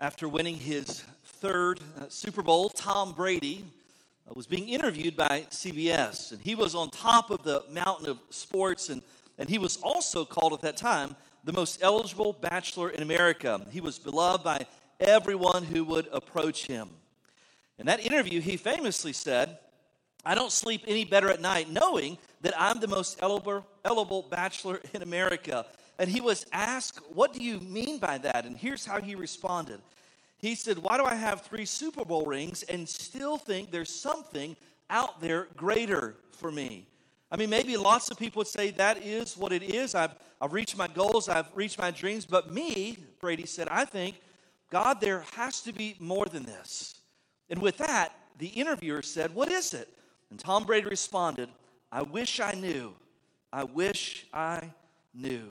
After winning his third uh, Super Bowl, Tom Brady uh, was being interviewed by CBS, and he was on top of the mountain of sports, and, and he was also called at that time the most eligible bachelor in America. He was beloved by everyone who would approach him. In that interview, he famously said, I don't sleep any better at night knowing that I'm the most eligible, eligible bachelor in America. And he was asked, What do you mean by that? And here's how he responded He said, Why do I have three Super Bowl rings and still think there's something out there greater for me? I mean, maybe lots of people would say that is what it is. I've, I've reached my goals, I've reached my dreams. But me, Brady said, I think, God, there has to be more than this. And with that, the interviewer said, What is it? And Tom Brady responded, I wish I knew. I wish I knew.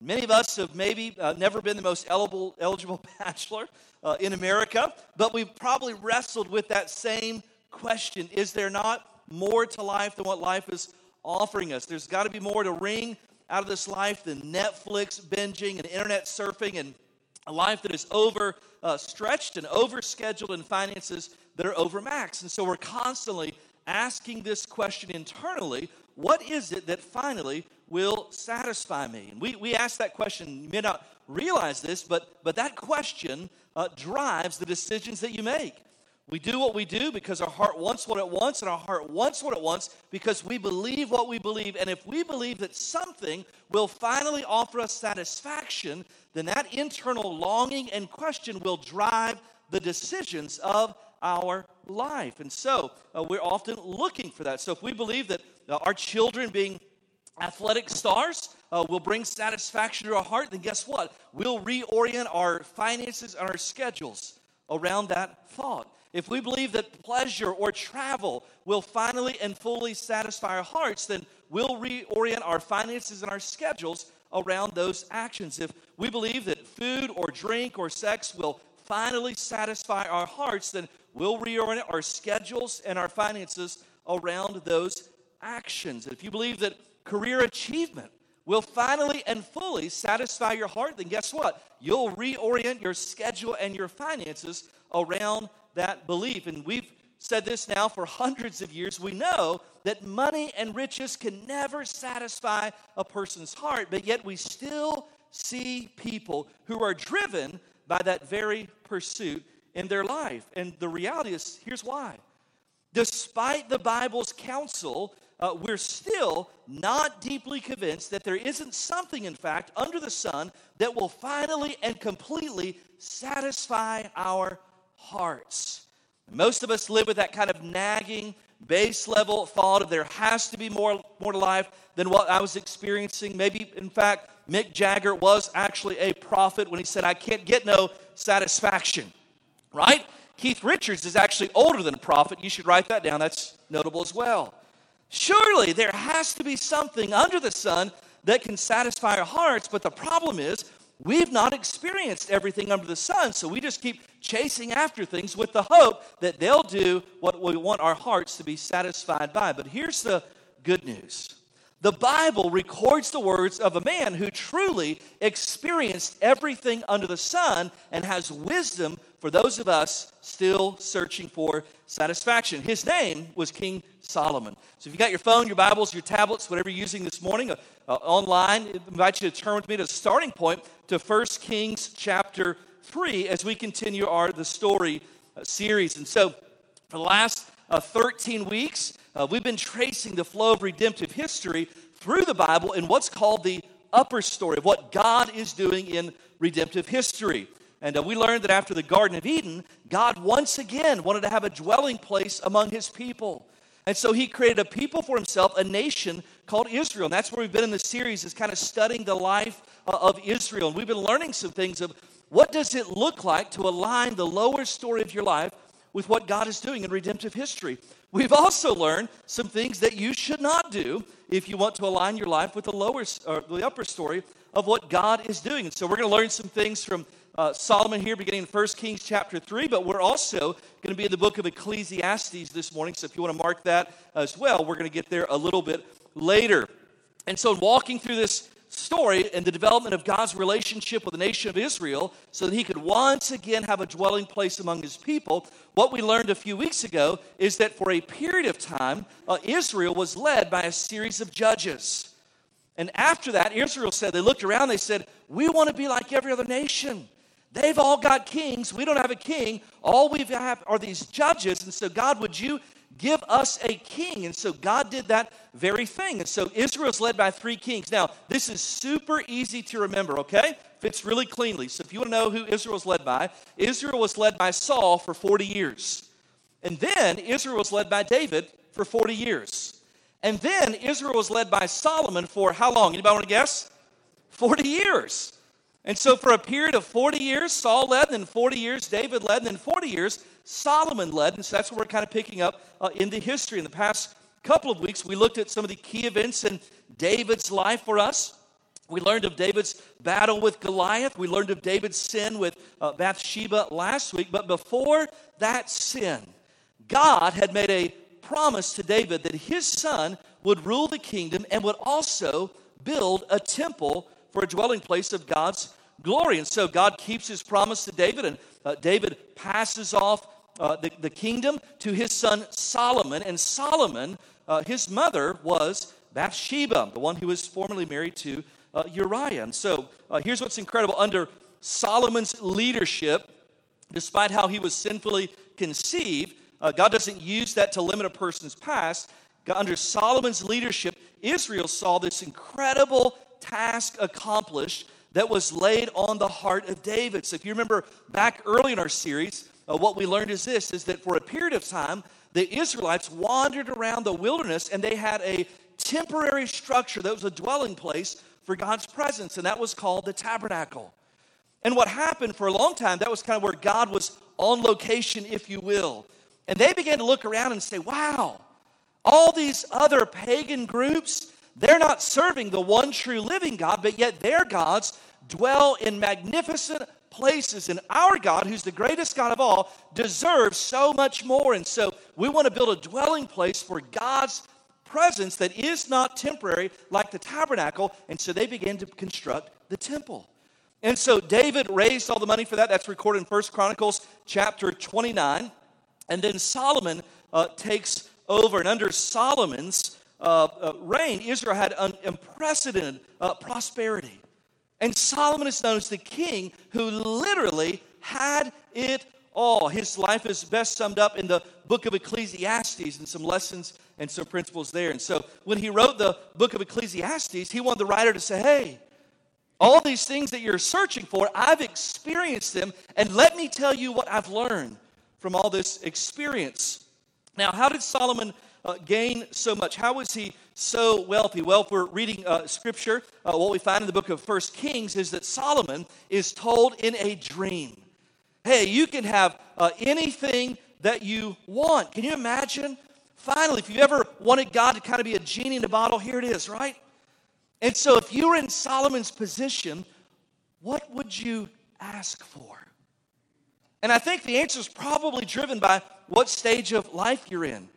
Many of us have maybe uh, never been the most eligible, eligible bachelor uh, in America, but we've probably wrestled with that same question Is there not more to life than what life is offering us? There's got to be more to wring out of this life than Netflix binging and internet surfing and a life that is overstretched uh, and overscheduled and finances that are overmaxed. And so we're constantly asking this question internally what is it that finally will satisfy me? And we, we ask that question. You may not realize this, but, but that question uh, drives the decisions that you make. We do what we do because our heart wants what it wants, and our heart wants what it wants because we believe what we believe. And if we believe that something will finally offer us satisfaction, then that internal longing and question will drive the decisions of our life. And so uh, we're often looking for that. So if we believe that uh, our children being athletic stars uh, will bring satisfaction to our heart, then guess what? We'll reorient our finances and our schedules around that thought. If we believe that pleasure or travel will finally and fully satisfy our hearts, then we'll reorient our finances and our schedules around those actions. If we believe that food or drink or sex will finally satisfy our hearts, then we'll reorient our schedules and our finances around those actions. If you believe that career achievement will finally and fully satisfy your heart, then guess what? You'll reorient your schedule and your finances around that belief. And we've said this now for hundreds of years. We know that money and riches can never satisfy a person's heart, but yet we still see people who are driven by that very pursuit in their life. And the reality is here's why. Despite the Bible's counsel, uh, we're still not deeply convinced that there isn't something, in fact, under the sun that will finally and completely satisfy our hearts. Most of us live with that kind of nagging, base level thought of there has to be more, more to life than what I was experiencing. Maybe, in fact, Mick Jagger was actually a prophet when he said, I can't get no satisfaction right? Keith Richards is actually older than a prophet. You should write that down. That's notable as well. Surely there has to be something under the sun that can satisfy our hearts, but the problem is we've not experienced everything under the sun, so we just keep chasing after things with the hope that they'll do what we want our hearts to be satisfied by. But here's the good news the Bible records the words of a man who truly experienced everything under the sun and has wisdom for those of us still searching for satisfaction. His name was King Solomon. So if you've got your phone, your Bibles, your tablets, whatever you're using this morning uh, uh, online, I invite you to turn with me to starting point to 1 Kings chapter 3 as we continue our the story uh, series. And so for the last uh, 13 weeks, uh, we've been tracing the flow of redemptive history through the Bible in what's called the upper story of what God is doing in redemptive history. And uh, we learned that after the Garden of Eden, God once again wanted to have a dwelling place among his people. And so he created a people for himself, a nation called Israel. And that's where we've been in the series, is kind of studying the life uh, of Israel. And we've been learning some things of what does it look like to align the lower story of your life with what God is doing in redemptive history. We've also learned some things that you should not do if you want to align your life with the lower or the upper story of what God is doing. And so we're going to learn some things from uh, Solomon here, beginning in 1 Kings chapter 3, but we're also going to be in the book of Ecclesiastes this morning. So if you want to mark that as well, we're going to get there a little bit later. And so, walking through this story and the development of God's relationship with the nation of Israel so that he could once again have a dwelling place among his people, what we learned a few weeks ago is that for a period of time, uh, Israel was led by a series of judges. And after that, Israel said, they looked around, they said, We want to be like every other nation. They've all got kings. We don't have a king. All we have are these judges. And so, God, would you give us a king. And so God did that very thing. And so Israel is led by three kings. Now, this is super easy to remember, okay? Fits really cleanly. So if you want to know who Israel's led by, Israel was led by Saul for 40 years. And then Israel was led by David for 40 years. And then Israel was led by Solomon for how long? Anybody want to guess? 40 years. And so, for a period of 40 years, Saul led, then 40 years, David led, then 40 years, Solomon led. And so, that's what we're kind of picking up uh, in the history. In the past couple of weeks, we looked at some of the key events in David's life for us. We learned of David's battle with Goliath. We learned of David's sin with uh, Bathsheba last week. But before that sin, God had made a promise to David that his son would rule the kingdom and would also build a temple for a dwelling place of God's glory. And so God keeps his promise to David, and uh, David passes off uh, the, the kingdom to his son Solomon. And Solomon, uh, his mother, was Bathsheba, the one who was formerly married to uh, Uriah. And so uh, here's what's incredible under Solomon's leadership, despite how he was sinfully conceived, uh, God doesn't use that to limit a person's past. Under Solomon's leadership, Israel saw this incredible task accomplished that was laid on the heart of David. So if you remember back early in our series, uh, what we learned is this is that for a period of time, the Israelites wandered around the wilderness and they had a temporary structure that was a dwelling place for God's presence, and that was called the tabernacle. And what happened for a long time, that was kind of where God was on location, if you will. And they began to look around and say, wow, all these other pagan groups, they're not serving the one true living God, but yet their gods dwell in magnificent places. And our God, who's the greatest God of all, deserves so much more. And so we want to build a dwelling place for God's presence that is not temporary like the tabernacle. And so they began to construct the temple. And so David raised all the money for that. That's recorded in First Chronicles chapter 29. And then Solomon uh, takes over. And under Solomon's reign, Israel had un- unprecedented uh, prosperity. And Solomon is known as the king who literally had it all. His life is best summed up in the book of Ecclesiastes and some lessons and some principles there. And so when he wrote the book of Ecclesiastes, he wanted the writer to say, hey, all these things that you're searching for, I've experienced them, and let me tell you what I've learned from all this experience. Now, how did Solomon uh, gain so much? How was he so wealthy? Well, if we're reading uh, scripture, uh, what we find in the book of First Kings is that Solomon is told in a dream hey, you can have uh, anything that you want. Can you imagine? Finally, if you ever wanted God to kind of be a genie in a bottle, here it is, right? And so, if you were in Solomon's position, what would you ask for? And I think the answer is probably driven by what stage of life you're in.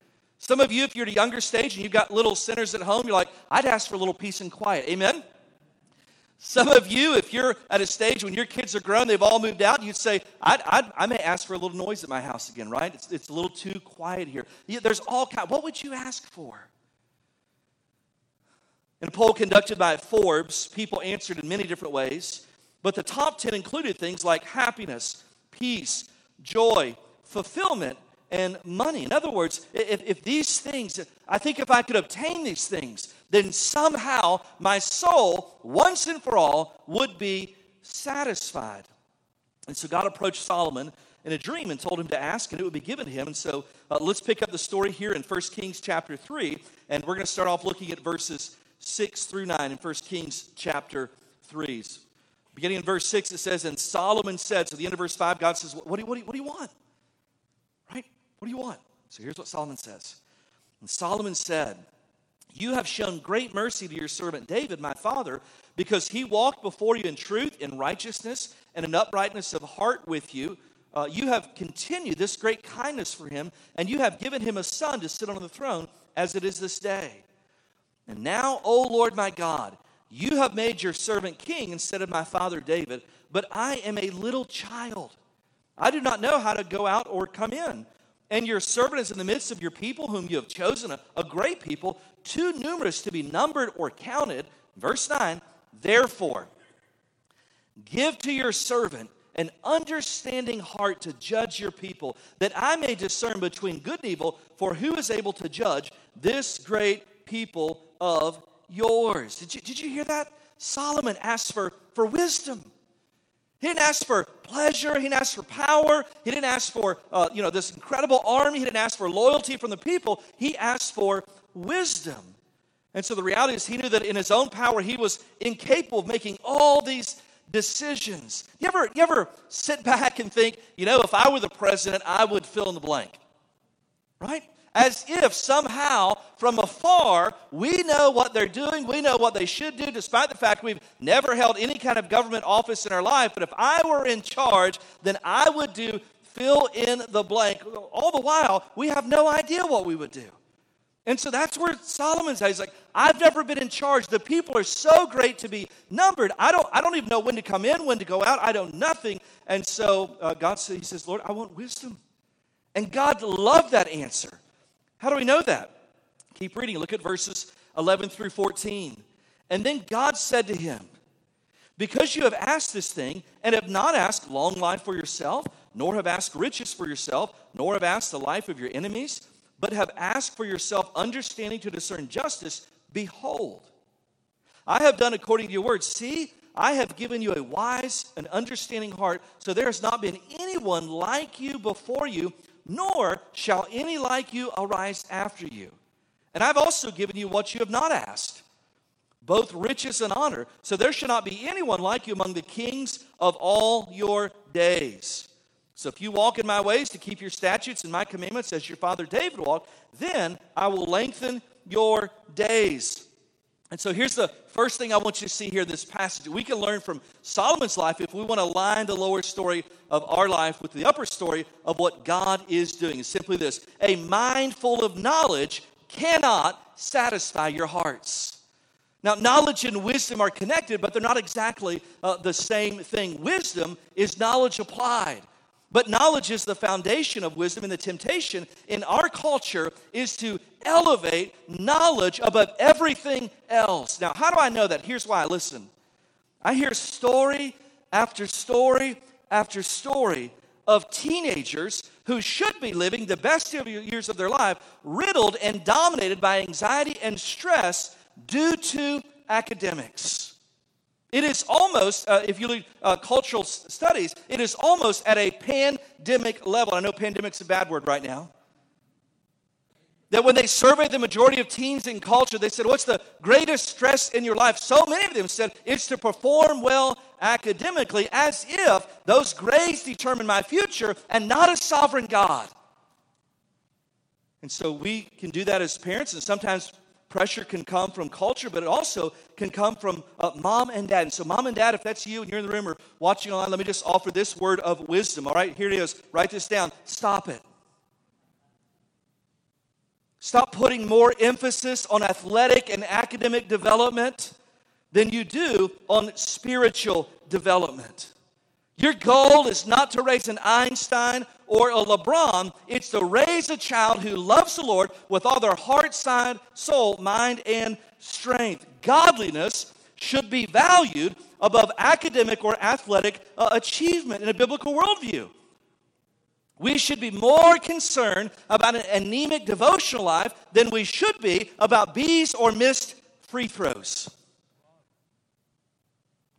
Some of you, if you're at a younger stage and you've got little sinners at home, you're like, I'd ask for a little peace and quiet. Amen? Some of you, if you're at a stage when your kids are grown, they've all moved out, you'd say, I'd, I'd, i may ask for a little noise at my house again, right? It's, it's a little too quiet here. There's all kind. What would you ask for? In a poll conducted by Forbes, people answered in many different ways, but the top 10 included things like happiness, peace, joy, fulfillment, and money. In other words, if, if these things, I think if I could obtain these things, then somehow my soul, once and for all, would be satisfied. And so God approached Solomon in a dream and told him to ask, and it would be given to him. And so uh, let's pick up the story here in 1 Kings chapter 3, and we're going to start off looking at verses 6 through 9 in 1 Kings chapter 3. Beginning in verse 6, it says, And Solomon said, so the end of verse 5, God says, What do you, what do you, what do you want? What do you want? So here's what Solomon says. And Solomon said, You have shown great mercy to your servant David, my father, because he walked before you in truth, in righteousness, and in uprightness of heart with you. Uh, you have continued this great kindness for him, and you have given him a son to sit on the throne, as it is this day. And now, O Lord my God, You have made your servant king instead of my father David, but I am a little child. I do not know how to go out or come in. And your servant is in the midst of your people, whom you have chosen, a, a great people, too numerous to be numbered or counted. Verse 9, therefore, give to your servant an understanding heart to judge your people, that I may discern between good and evil, for who is able to judge this great people of yours? Did you, did you hear that? Solomon asked for, for wisdom. He didn't ask for pleasure. He didn't ask for power. He didn't ask for, uh, you know, this incredible army. He didn't ask for loyalty from the people. He asked for wisdom. And so the reality is, he knew that in his own power, he was incapable of making all these decisions. You ever, you ever sit back and think, you know, if I were the president, I would fill in the blank? Right? As if somehow from afar we know what they're doing, we know what they should do, despite the fact we've never held any kind of government office in our life. But if I were in charge, then I would do fill in the blank. All the while, we have no idea what we would do. And so that's where Solomon's at. He's like, I've never been in charge. The people are so great to be numbered. I don't, I don't even know when to come in, when to go out. I know nothing. And so uh, God says, He says, Lord, I want wisdom. And God loved that answer. How do we know that? Keep reading. Look at verses 11 through 14. And then God said to him, Because you have asked this thing, and have not asked long life for yourself, nor have asked riches for yourself, nor have asked the life of your enemies, but have asked for yourself understanding to discern justice, behold, I have done according to your words. See, I have given you a wise and understanding heart, so there has not been anyone like you before you, nor shall any like you arise after you. And I've also given you what you have not asked, both riches and honor, so there shall not be anyone like you among the kings of all your days. So if you walk in my ways to keep your statutes and my commandments as your father David walked, then I will lengthen your days. And so here's the first thing I want you to see here this passage. We can learn from Solomon's life if we want to align the lower story of our life with the upper story of what God is doing. Simply this a mind full of knowledge cannot satisfy your hearts. Now, knowledge and wisdom are connected, but they're not exactly uh, the same thing. Wisdom is knowledge applied. But knowledge is the foundation of wisdom, and the temptation in our culture is to elevate knowledge above everything else. Now, how do I know that? Here's why. Listen, I hear story after story after story of teenagers who should be living the best years of their life riddled and dominated by anxiety and stress due to academics. It is almost, uh, if you look uh, cultural studies, it is almost at a pandemic level. I know pandemic's a bad word right now. That when they surveyed the majority of teens in culture, they said, What's the greatest stress in your life? So many of them said, It's to perform well academically, as if those grades determine my future and not a sovereign God. And so we can do that as parents, and sometimes Pressure can come from culture, but it also can come from uh, mom and dad. And so, mom and dad, if that's you and you're in the room or watching online, let me just offer this word of wisdom. All right, here it is. Write this down. Stop it. Stop putting more emphasis on athletic and academic development than you do on spiritual development. Your goal is not to raise an Einstein or a LeBron, it's to raise a child who loves the Lord with all their heart, side, soul, mind, and strength. Godliness should be valued above academic or athletic uh, achievement in a biblical worldview. We should be more concerned about an anemic devotional life than we should be about bees or missed free throws.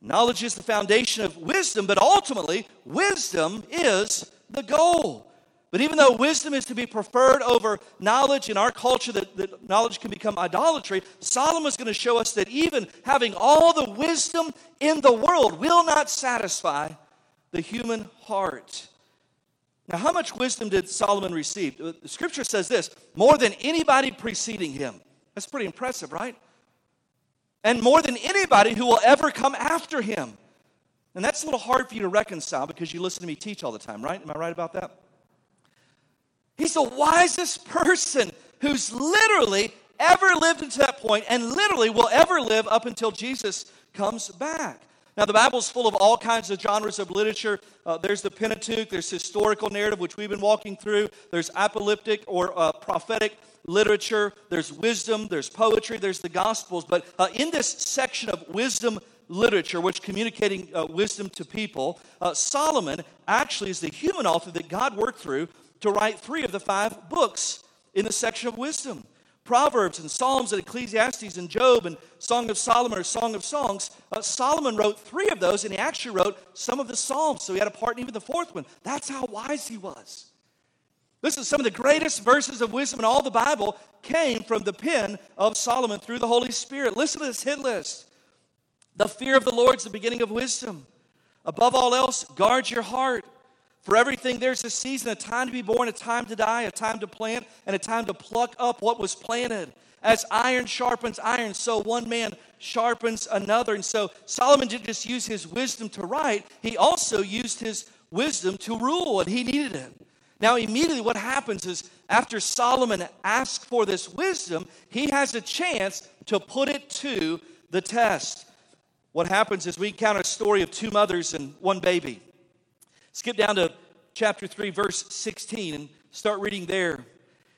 Knowledge is the foundation of wisdom, but ultimately, wisdom is the goal. But even though wisdom is to be preferred over knowledge in our culture, that, that knowledge can become idolatry, Solomon is going to show us that even having all the wisdom in the world will not satisfy the human heart. Now, how much wisdom did Solomon receive? Uh, the scripture says this more than anybody preceding him. That's pretty impressive, right? And more than anybody who will ever come after him. And that's a little hard for you to reconcile because you listen to me teach all the time, right? Am I right about that? He's the wisest person who's literally ever lived until that point and literally will ever live up until Jesus comes back. Now, the Bible's full of all kinds of genres of literature. Uh, there's the Pentateuch, there's historical narrative, which we've been walking through, there's apocalyptic or uh, prophetic literature, there's wisdom, there's poetry, there's the Gospels. But uh, in this section of wisdom literature, which communicating uh, wisdom to people, uh, Solomon actually is the human author that God worked through to write three of the five books in the section of wisdom. Proverbs and Psalms and Ecclesiastes and Job and Song of Solomon or Song of Songs. Uh, Solomon wrote three of those, and he actually wrote some of the Psalms, so he had a part in even the fourth one. That's how wise he was. Listen, some of the greatest verses of wisdom in all the Bible came from the pen of Solomon through the Holy Spirit. Listen to this hit list. The fear of the Lord is the beginning of wisdom. Above all else, guard your heart. For everything, there's a season, a time to be born, a time to die, a time to plant, and a time to pluck up what was planted. As iron sharpens iron, so one man sharpens another. And so Solomon didn't just use his wisdom to write, he also used his wisdom to rule, and he needed it. Now, immediately, what happens is after Solomon asks for this wisdom, he has a chance to put it to the test. What happens is we encounter a story of two mothers and one baby. Skip down to chapter 3, verse 16, and start reading there.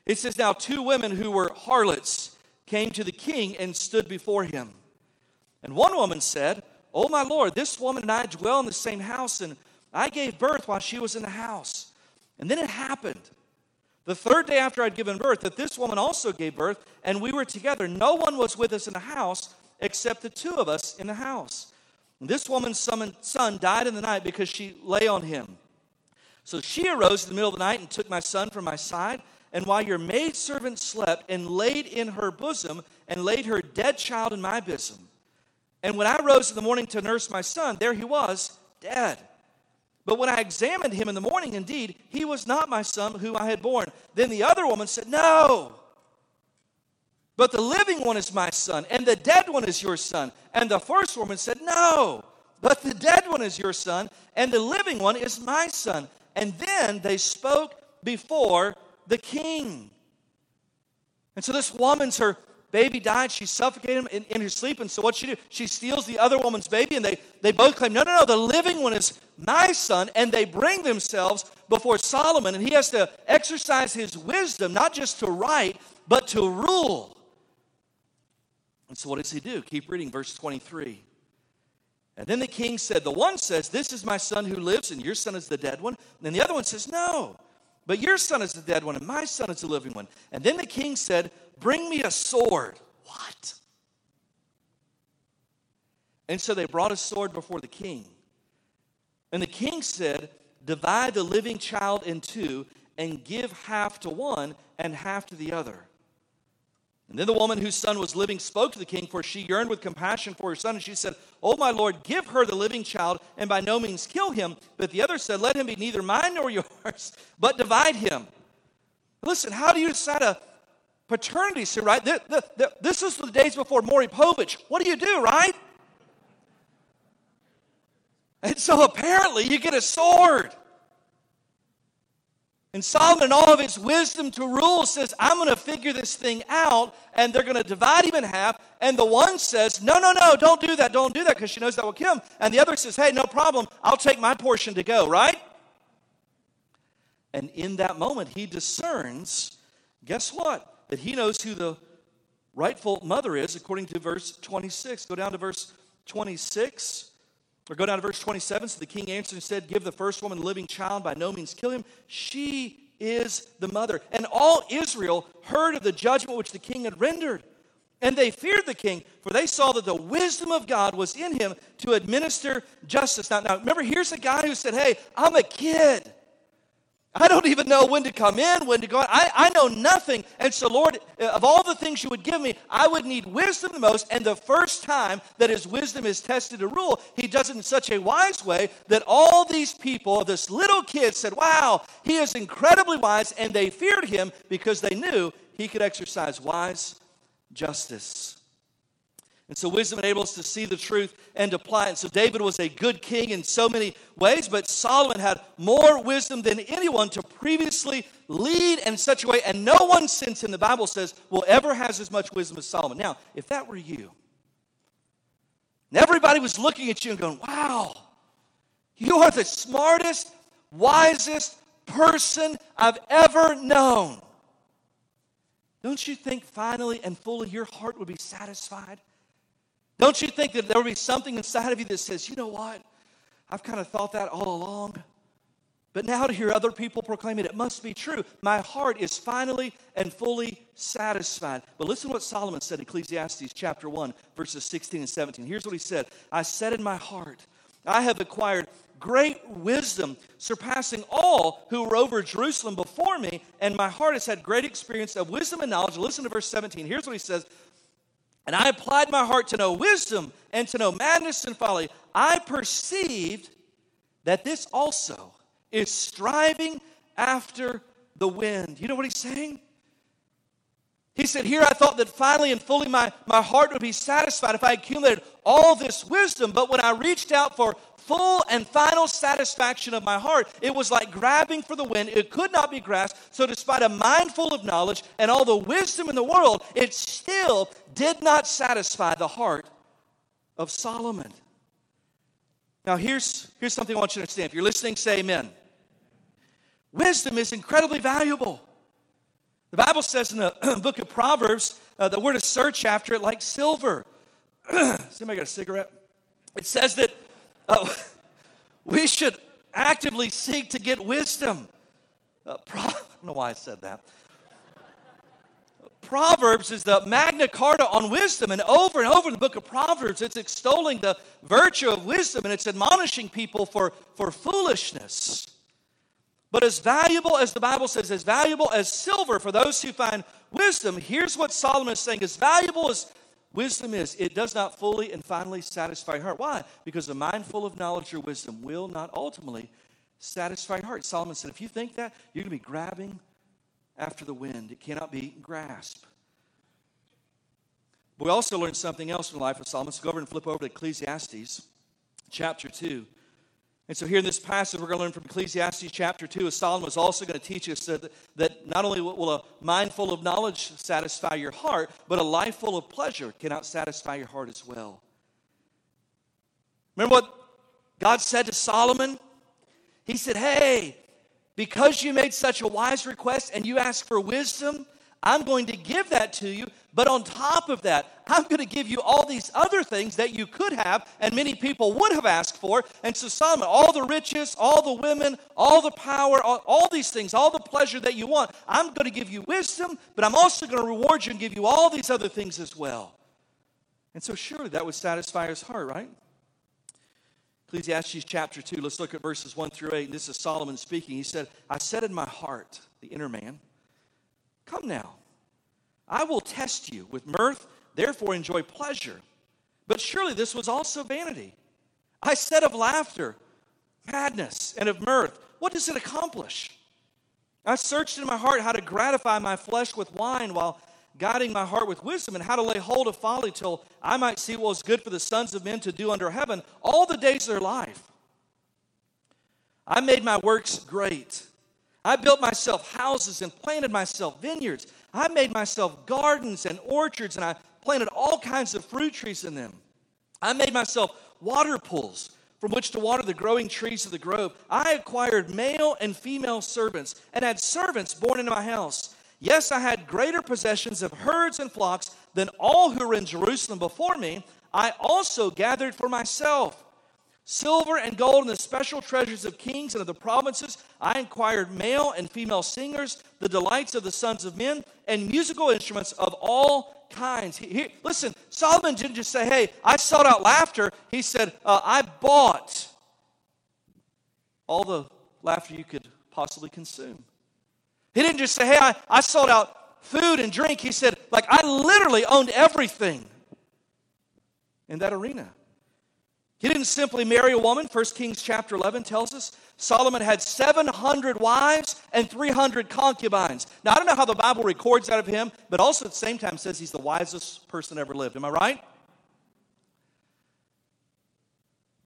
It says, Now two women who were harlots came to the king and stood before him. And one woman said, Oh, my Lord, this woman and I dwell in the same house, and I gave birth while she was in the house. And then it happened. The third day after I'd given birth, that this woman also gave birth, and we were together. No one was with us in the house except the two of us in the house. This woman's son died in the night because she lay on him. So she arose in the middle of the night and took my son from my side. And while your maidservant slept, and laid in her bosom, and laid her dead child in my bosom. And when I rose in the morning to nurse my son, there he was, dead. But when I examined him in the morning, indeed, he was not my son whom I had born. Then the other woman said, No, but the living one is my son, and the dead one is your son. And the first woman said, No, but the dead one is your son, and the living one is my son. And then they spoke before the king. And so this woman's her baby died. She suffocated him in, in her sleep. And so what she do? She steals the other woman's baby, and they, they both claim, no, no, no, the living one is my son. And they bring themselves before Solomon, and he has to exercise his wisdom, not just to write, but to rule. And so what does he do? Keep reading verse 23. And then the king said, The one says, This is my son who lives, and your son is the dead one. And the other one says, No, but your son is the dead one, and my son is the living one. And then the king said, Bring me a sword. What? And so they brought a sword before the king. And the king said, Divide the living child in two, and give half to one and half to the other. And then the woman whose son was living spoke to the king, for she yearned with compassion for her son. And she said, Oh, my lord, give her the living child, and by no means kill him. But the other said, Let him be neither mine nor yours, but divide him. Listen, how do you decide a paternity suit, right? This is the days before Maury Povich. What do you do, right? And so apparently you get a sword. And Solomon, in all of his wisdom to rule, says, I'm going to figure this thing out, and they're going to divide him in half. And the one says, No, no, no, don't do that, don't do that, because she knows that will kill him. And the other says, Hey, no problem, I'll take my portion to go, right? And in that moment, he discerns, guess what? That he knows who the rightful mother is, according to verse 26. Go down to verse 26. Or go down to verse 27. So the king answered and said, Give the first woman the living child, by no means kill him. She is the mother. And all Israel heard of the judgment which the king had rendered. And they feared the king, for they saw that the wisdom of God was in him to administer justice. Now, now remember, here's a guy who said, Hey, I'm a kid. I don't even know when to come in, when to go out. I, I know nothing. And so, Lord, of all the things you would give me, I would need wisdom the most. And the first time that his wisdom is tested to rule, he does it in such a wise way that all these people, this little kid, said, Wow, he is incredibly wise. And they feared him because they knew he could exercise wise justice. And so wisdom enables us to see the truth and apply it. So David was a good king in so many ways, but Solomon had more wisdom than anyone to previously lead in such a way. And no one since him, the Bible says, will ever has as much wisdom as Solomon. Now, if that were you, and everybody was looking at you and going, wow, you are the smartest, wisest person I've ever known. Don't you think finally and fully your heart would be satisfied? Don't you think that there will be something inside of you that says, you know what? I've kind of thought that all along. But now to hear other people proclaim it, it must be true. My heart is finally and fully satisfied. But listen to what Solomon said in Ecclesiastes chapter 1, verses 16 and 17. Here's what he said I said in my heart, I have acquired great wisdom, surpassing all who were over Jerusalem before me, and my heart has had great experience of wisdom and knowledge. Listen to verse 17. Here's what he says and I applied my heart to know wisdom and to know madness and folly. I perceived that this also is striving after the wind. You know what he's saying? He said, Here I thought that finally and fully my, my heart would be satisfied if I accumulated all this wisdom. But when I reached out for full and final satisfaction of my heart. It was like grabbing for the wind. It could not be grasped. So, despite a mind full of knowledge and all the wisdom in the world, it still did not satisfy the heart of Solomon. Now, here's, here's something I want you to understand. If you're listening, say amen. Wisdom is incredibly valuable. The Bible says in the book of Proverbs uh, that we're to search after it like silver. Somebody got a cigarette? It says that uh, we should actively seek to get wisdom. Uh, Pro- I don't know why I said that. Proverbs is the Magna Carta on wisdom, and over and over in the book of Proverbs, it's extolling the virtue of wisdom and it's admonishing people for, for foolishness. But as valuable as the Bible says, as valuable as silver for those who find wisdom, here's what Solomon is saying as valuable as Wisdom is, it does not fully and finally satisfy heart. Why? Because a mind full of knowledge or wisdom will not ultimately satisfy heart. Solomon said, if you think that, you're going to be grabbing after the wind. It cannot be grasped. We also learned something else from the life of Solomon. So go over and flip over to Ecclesiastes chapter 2. And so, here in this passage, we're going to learn from Ecclesiastes chapter 2, as Solomon is also going to teach us that, that not only will a mind full of knowledge satisfy your heart, but a life full of pleasure cannot satisfy your heart as well. Remember what God said to Solomon? He said, Hey, because you made such a wise request and you asked for wisdom, I'm going to give that to you. But on top of that, I'm going to give you all these other things that you could have and many people would have asked for. And so, Solomon, all the riches, all the women, all the power, all, all these things, all the pleasure that you want, I'm going to give you wisdom, but I'm also going to reward you and give you all these other things as well. And so, surely that would satisfy his heart, right? Ecclesiastes chapter 2, let's look at verses 1 through 8. And this is Solomon speaking. He said, I said in my heart, the inner man, Come now, I will test you with mirth, therefore enjoy pleasure. But surely this was also vanity. I said of laughter, madness, and of mirth, what does it accomplish? I searched in my heart how to gratify my flesh with wine while guiding my heart with wisdom and how to lay hold of folly till I might see what was good for the sons of men to do under heaven all the days of their life. I made my works great I built myself houses and planted myself vineyards. I made myself gardens and orchards, and I planted all kinds of fruit trees in them. I made myself water pools from which to water the growing trees of the grove. I acquired male and female servants and had servants born into my house. Yes, I had greater possessions of herds and flocks than all who were in Jerusalem before me. I also gathered for myself silver and gold and the special treasures of kings and of the provinces. I inquired male and female singers, the delights of the sons of men, and musical instruments of all kinds. He, he, listen, Solomon didn't just say, Hey, I sought out laughter. He said, uh, I bought all the laughter you could possibly consume. He didn't just say, Hey, I, I sought out food and drink. He said, like, I literally owned everything in that arena. He didn't simply marry a woman. 1 Kings chapter 11 tells us Solomon had 700 wives and 300 concubines. Now, I don't know how the Bible records that of him, but also at the same time says he's the wisest person ever lived. Am I right?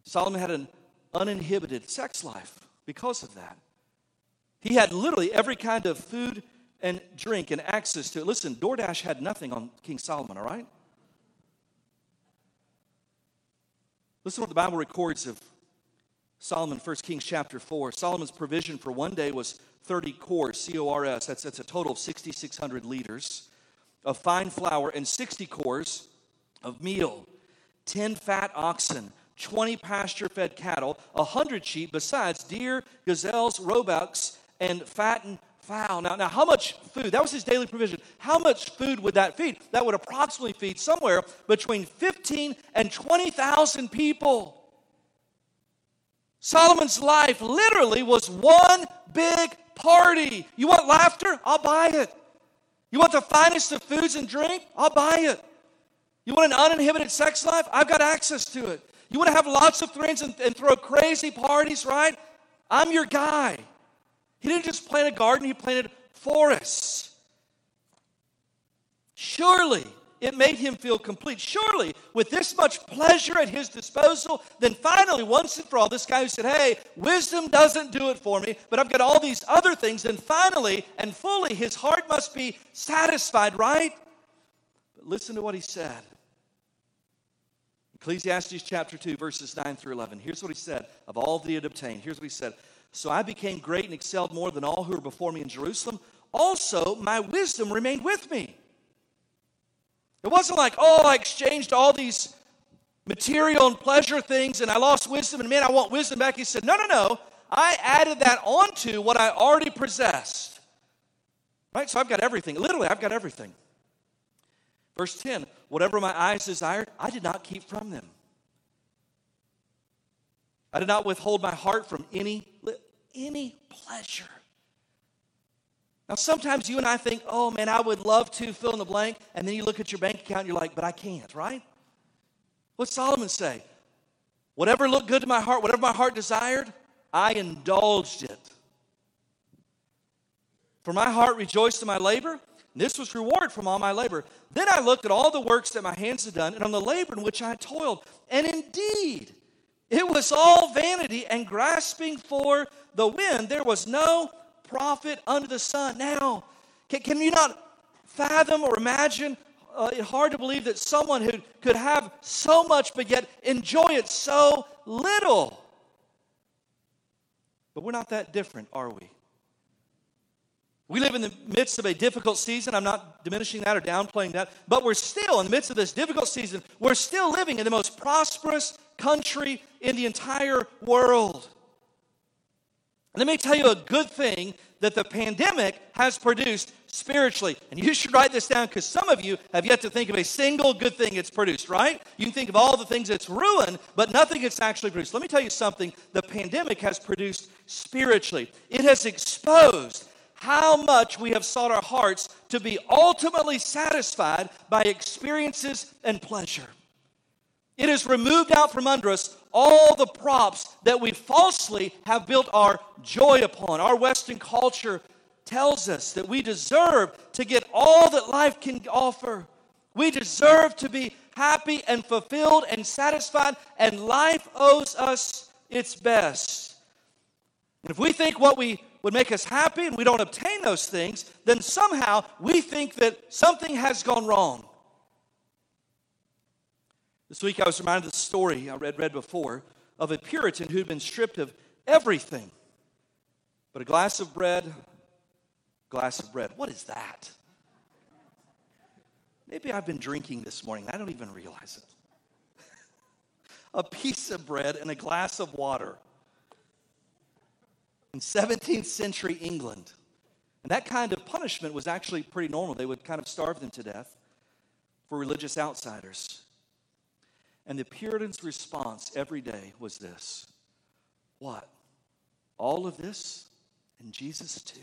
Solomon had an uninhibited sex life because of that. He had literally every kind of food and drink and access to it. Listen, DoorDash had nothing on King Solomon, all right? Listen to what the Bible records of Solomon, 1 Kings chapter 4. Solomon's provision for one day was 30 cores, C O R S. That's, that's a total of 6,600 liters of fine flour and 60 cores of meal, 10 fat oxen, 20 pasture fed cattle, 100 sheep, besides deer, gazelles, roebucks, and fattened fowl. Now, now, how much food? That was his daily provision. How much food would that feed? That would approximately feed somewhere between 15 and 20,000 people. Solomon's life literally was one big party. You want laughter? I'll buy it. You want the finest of foods and drink? I'll buy it. You want an uninhibited sex life? I've got access to it. You want to have lots of friends and, and throw crazy parties, right? I'm your guy. He didn't just plant a garden, he planted forests. Surely it made him feel complete. Surely, with this much pleasure at his disposal, then finally, once and for all, this guy who said, Hey, wisdom doesn't do it for me, but I've got all these other things, then finally and fully, his heart must be satisfied, right? But listen to what he said. Ecclesiastes chapter 2, verses 9 through 11. Here's what he said of all that he had obtained. Here's what he said so I became great and excelled more than all who were before me in Jerusalem. Also, my wisdom remained with me. It wasn't like, oh, I exchanged all these material and pleasure things and I lost wisdom and man, I want wisdom back. He said, no, no, no. I added that onto what I already possessed. Right? So I've got everything. Literally, I've got everything. Verse 10 Whatever my eyes desired, I did not keep from them. I did not withhold my heart from any, any pleasure. Now, sometimes you and I think, oh man, I would love to fill in the blank. And then you look at your bank account and you're like, but I can't, right? What's Solomon say? Whatever looked good to my heart, whatever my heart desired, I indulged it. For my heart rejoiced in my labor, this was reward from all my labor. Then I looked at all the works that my hands had done, and on the labor in which I toiled. And indeed, it was all vanity and grasping for the wind. There was no profit under the sun. Now, can, can you not fathom or imagine? Uh, it's hard to believe that someone who could have so much but yet enjoy it so little. But we're not that different, are we? We live in the midst of a difficult season. I'm not diminishing that or downplaying that, but we're still in the midst of this difficult season. We're still living in the most prosperous country in the entire world. Let me tell you a good thing that the pandemic has produced spiritually. And you should write this down because some of you have yet to think of a single good thing it's produced, right? You can think of all the things it's ruined, but nothing it's actually produced. Let me tell you something the pandemic has produced spiritually. It has exposed how much we have sought our hearts to be ultimately satisfied by experiences and pleasure. It has removed out from under us all the props that we falsely have built our joy upon. Our Western culture tells us that we deserve to get all that life can offer. We deserve to be happy and fulfilled and satisfied, and life owes us its best. And if we think what we would make us happy and we don't obtain those things, then somehow we think that something has gone wrong. This week I was reminded of the story I read, read before of a Puritan who'd been stripped of everything but a glass of bread, glass of bread. What is that? Maybe I've been drinking this morning. I don't even realize it. a piece of bread and a glass of water in 17th century England. And that kind of punishment was actually pretty normal. They would kind of starve them to death for religious outsiders. And the Puritans' response every day was this What? All of this? And Jesus too?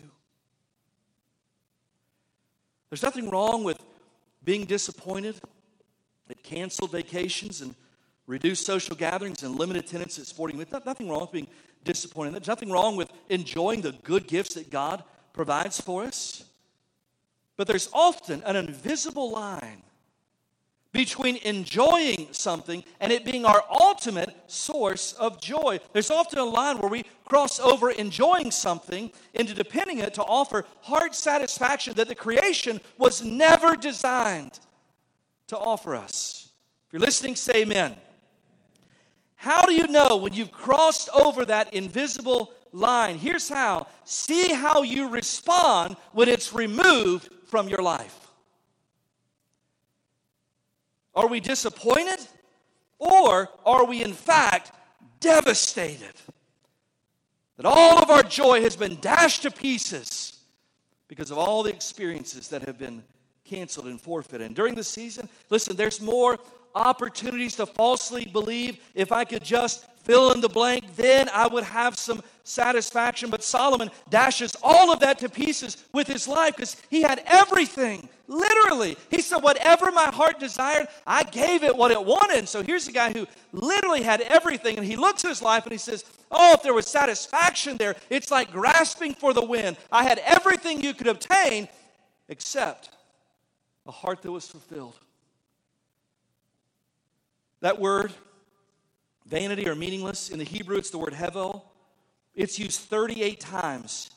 There's nothing wrong with being disappointed at canceled vacations and reduced social gatherings and limited attendance at sporting events. Nothing wrong with being disappointed. There's nothing wrong with enjoying the good gifts that God provides for us. But there's often an invisible line between enjoying something and it being our ultimate source of joy. There's often a line where we cross over enjoying something into depending it to offer heart satisfaction that the creation was never designed to offer us. If you're listening, say amen. How do you know when you've crossed over that invisible line? Here's how see how you respond when it's removed from your life. Are we disappointed? Or are we, in fact, devastated? That all of our joy has been dashed to pieces because of all the experiences that have been canceled and forfeited. And during the season, listen, there's more opportunities to falsely believe if I could just fill in the blank, then I would have some satisfaction. But Solomon dashes all of that to pieces with his life because he had everything. Literally. He said, Whatever my heart desired, I gave it what it wanted. So here's a guy who literally had everything. And he looks at his life and he says, Oh, if there was satisfaction there, it's like grasping for the wind. I had everything you could obtain except a heart that was fulfilled. That word, vanity or meaningless, in the Hebrew, it's the word hevel. It's used 38 times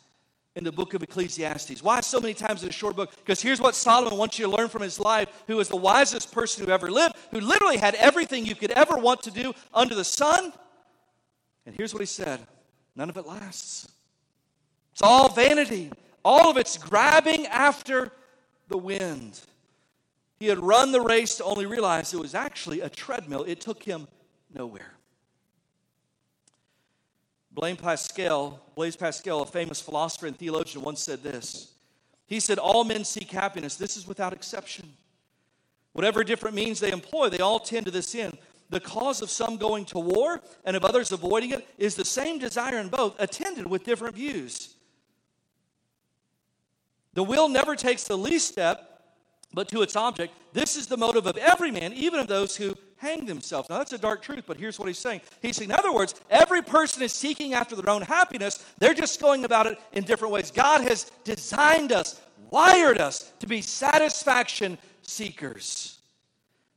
in the book of Ecclesiastes. Why so many times in a short book? Because here's what Solomon wants you to learn from his life, who was the wisest person who ever lived, who literally had everything you could ever want to do under the sun. And here's what he said none of it lasts. It's all vanity, all of it's grabbing after the wind. He had run the race to only realize it was actually a treadmill. It took him nowhere. Blaise Pascal, Blaise Pascal, a famous philosopher and theologian, once said this. He said, All men seek happiness. This is without exception. Whatever different means they employ, they all tend to this end. The cause of some going to war and of others avoiding it is the same desire in both, attended with different views. The will never takes the least step but to its object. This is the motive of every man, even of those who hang themselves. Now, that's a dark truth, but here's what he's saying. He's saying, in other words, every person is seeking after their own happiness. They're just going about it in different ways. God has designed us, wired us to be satisfaction seekers.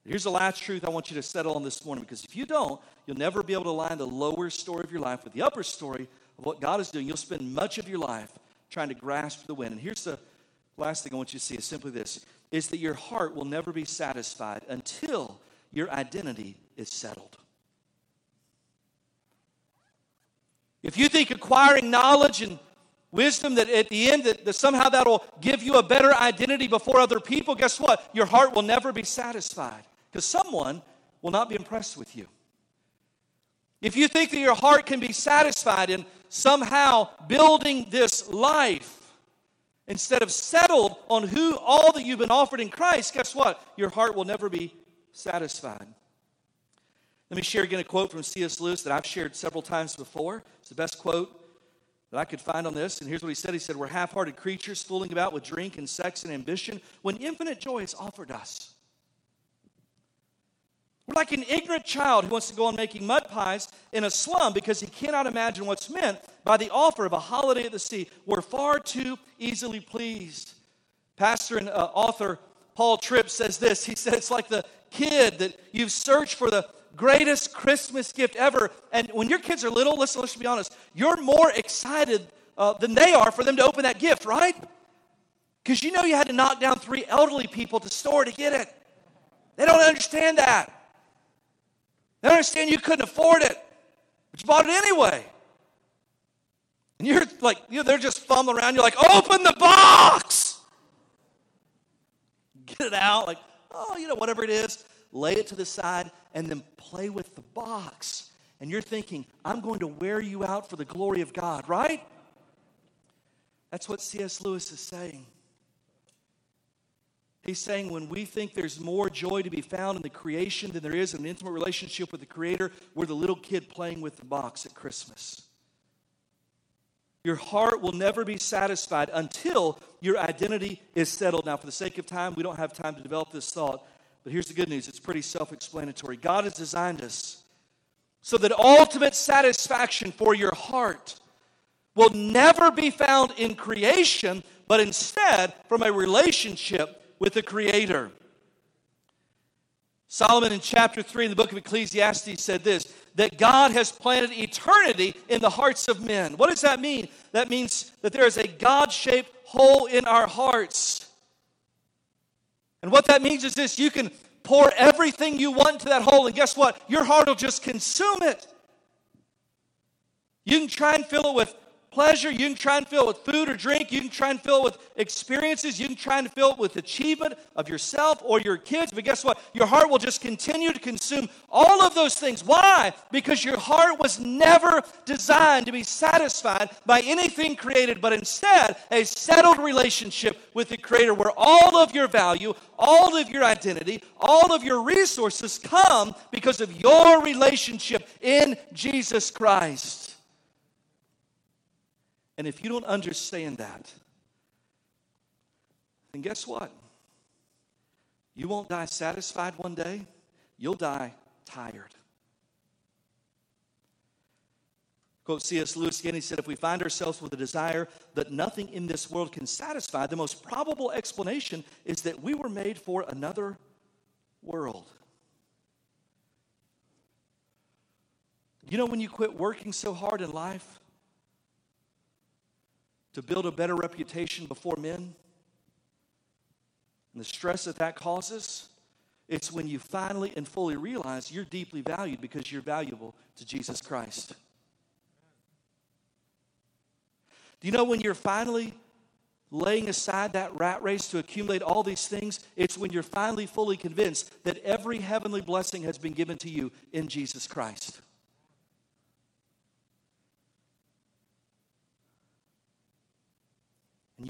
Here's the last truth I want you to settle on this morning because if you don't, you'll never be able to align the lower story of your life with the upper story of what God is doing. You'll spend much of your life trying to grasp the wind. And here's the last thing I want you to see is simply this is that your heart will never be satisfied until your identity is settled. If you think acquiring knowledge and wisdom that at the end that, that somehow that'll give you a better identity before other people, guess what? Your heart will never be satisfied because someone will not be impressed with you. If you think that your heart can be satisfied in somehow building this life instead of settled on who all that you've been offered in Christ, guess what? Your heart will never be satisfied. Let me share again a quote from C.S. Lewis that I've shared several times before. It's the best quote that I could find on this. And here's what he said He said, We're half hearted creatures fooling about with drink and sex and ambition when infinite joy is offered us. We're like an ignorant child who wants to go on making mud pies in a slum because he cannot imagine what's meant by the offer of a holiday at the sea. We're far too easily pleased. Pastor and uh, author Paul Tripp says this. He said it's like the kid that you've searched for the greatest Christmas gift ever. And when your kids are little, listen, let's be honest, you're more excited uh, than they are for them to open that gift, right? Because you know you had to knock down three elderly people to store to get it. They don't understand that. They don't understand you couldn't afford it, but you bought it anyway. And you're like, you know, they're just fumbling around. You're like, open the box. Get it out. Like, oh, you know, whatever it is, lay it to the side and then play with the box. And you're thinking, I'm going to wear you out for the glory of God, right? That's what C.S. Lewis is saying. He's saying when we think there's more joy to be found in the creation than there is in an intimate relationship with the Creator, we're the little kid playing with the box at Christmas. Your heart will never be satisfied until your identity is settled. Now, for the sake of time, we don't have time to develop this thought, but here's the good news it's pretty self explanatory. God has designed us so that ultimate satisfaction for your heart will never be found in creation, but instead from a relationship with the Creator. Solomon in chapter 3 in the book of Ecclesiastes said this that God has planted eternity in the hearts of men. What does that mean? That means that there is a God shaped hole in our hearts. And what that means is this you can pour everything you want into that hole, and guess what? Your heart will just consume it. You can try and fill it with pleasure. You can try and fill it with food or drink. You can try and fill it with experiences. You can try and fill it with achievement of yourself or your kids. But guess what? Your heart will just continue to consume all of those things. Why? Because your heart was never designed to be satisfied by anything created, but instead a settled relationship with the Creator where all of your value, all of your identity, all of your resources come because of your relationship in Jesus Christ. And if you don't understand that, then guess what? You won't die satisfied one day, you'll die tired. Quote C.S. Lewis again, he said, If we find ourselves with a desire that nothing in this world can satisfy, the most probable explanation is that we were made for another world. You know, when you quit working so hard in life, to build a better reputation before men. And the stress that that causes, it's when you finally and fully realize you're deeply valued because you're valuable to Jesus Christ. Do you know when you're finally laying aside that rat race to accumulate all these things, it's when you're finally fully convinced that every heavenly blessing has been given to you in Jesus Christ.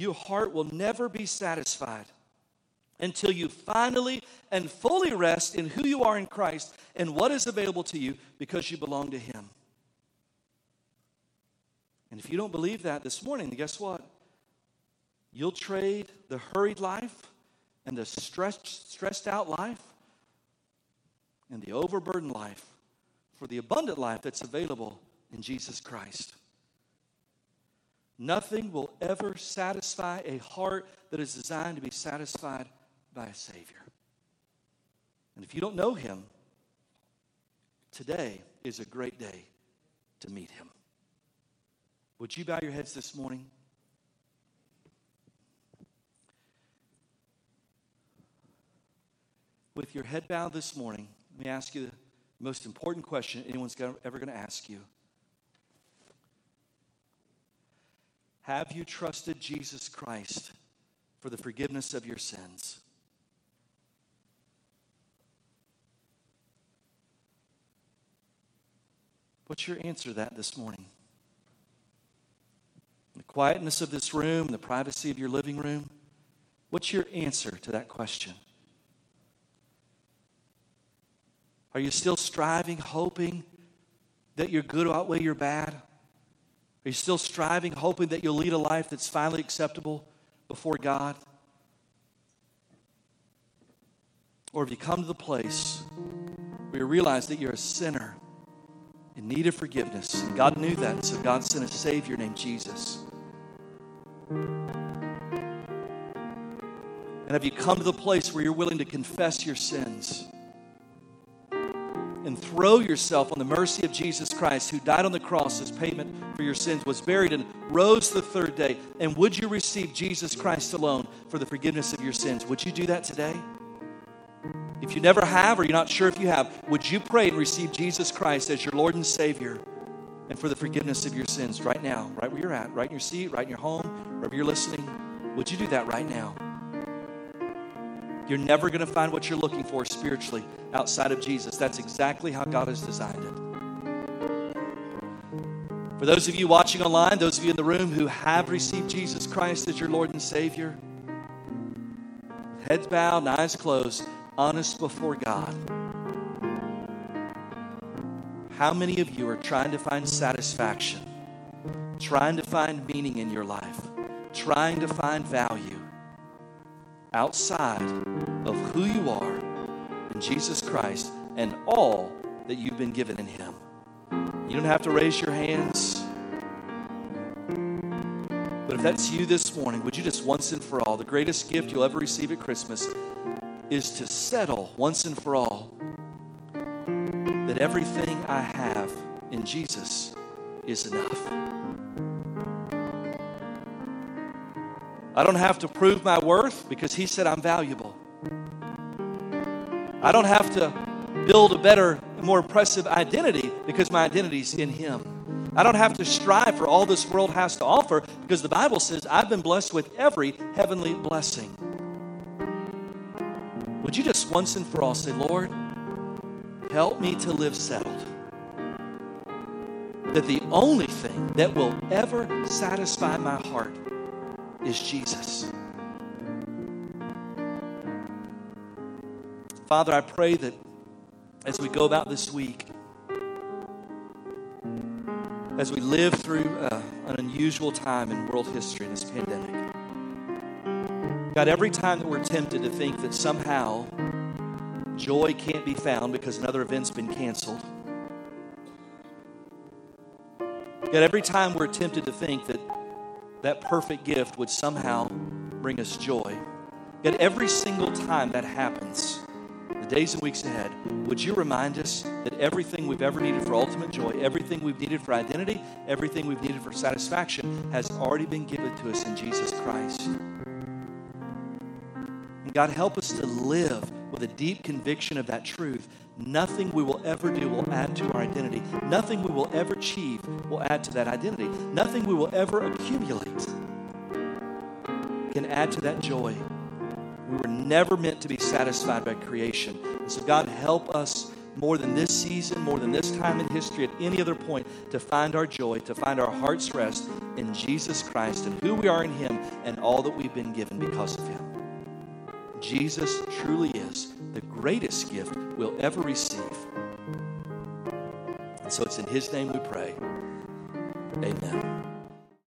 Your heart will never be satisfied until you finally and fully rest in who you are in Christ and what is available to you because you belong to Him. And if you don't believe that this morning, guess what? You'll trade the hurried life and the stressed, stressed out life and the overburdened life for the abundant life that's available in Jesus Christ. Nothing will ever satisfy a heart that is designed to be satisfied by a Savior. And if you don't know Him, today is a great day to meet Him. Would you bow your heads this morning? With your head bowed this morning, let me ask you the most important question anyone's ever going to ask you. Have you trusted Jesus Christ for the forgiveness of your sins? What's your answer to that this morning? In the quietness of this room, the privacy of your living room, what's your answer to that question? Are you still striving, hoping that your good outweigh your bad? Are you still striving, hoping that you'll lead a life that's finally acceptable before God? Or have you come to the place where you realize that you're a sinner in need of forgiveness? And God knew that, so God sent a Savior named Jesus. And have you come to the place where you're willing to confess your sins? And throw yourself on the mercy of Jesus Christ, who died on the cross as payment for your sins, was buried, and rose the third day. And would you receive Jesus Christ alone for the forgiveness of your sins? Would you do that today? If you never have, or you're not sure if you have, would you pray and receive Jesus Christ as your Lord and Savior and for the forgiveness of your sins right now, right where you're at, right in your seat, right in your home, wherever you're listening? Would you do that right now? You're never going to find what you're looking for spiritually outside of Jesus. That's exactly how God has designed it. For those of you watching online, those of you in the room who have received Jesus Christ as your Lord and Savior, heads bowed eyes closed, honest before God. How many of you are trying to find satisfaction, trying to find meaning in your life, trying to find value? outside Jesus Christ and all that you've been given in Him. You don't have to raise your hands. But if that's you this morning, would you just once and for all, the greatest gift you'll ever receive at Christmas is to settle once and for all that everything I have in Jesus is enough. I don't have to prove my worth because He said I'm valuable. I don't have to build a better more impressive identity because my identity's in Him. I don't have to strive for all this world has to offer because the Bible says I've been blessed with every heavenly blessing. Would you just once and for all say, Lord, help me to live settled? That the only thing that will ever satisfy my heart is Jesus. Father, I pray that as we go about this week, as we live through uh, an unusual time in world history, in this pandemic. God, every time that we're tempted to think that somehow joy can't be found because another event's been canceled, God, every time we're tempted to think that that perfect gift would somehow bring us joy, God, every single time that happens, days and weeks ahead, would you remind us that everything we've ever needed for ultimate joy, everything we've needed for identity, everything we've needed for satisfaction has already been given to us in Jesus Christ? And God, help us to live with a deep conviction of that truth. Nothing we will ever do will add to our identity. Nothing we will ever achieve will add to that identity. Nothing we will ever accumulate can add to that joy. We were never meant to be satisfied by creation. And so, God, help us more than this season, more than this time in history, at any other point, to find our joy, to find our heart's rest in Jesus Christ and who we are in Him and all that we've been given because of Him. Jesus truly is the greatest gift we'll ever receive. And so it's in His name we pray. Amen.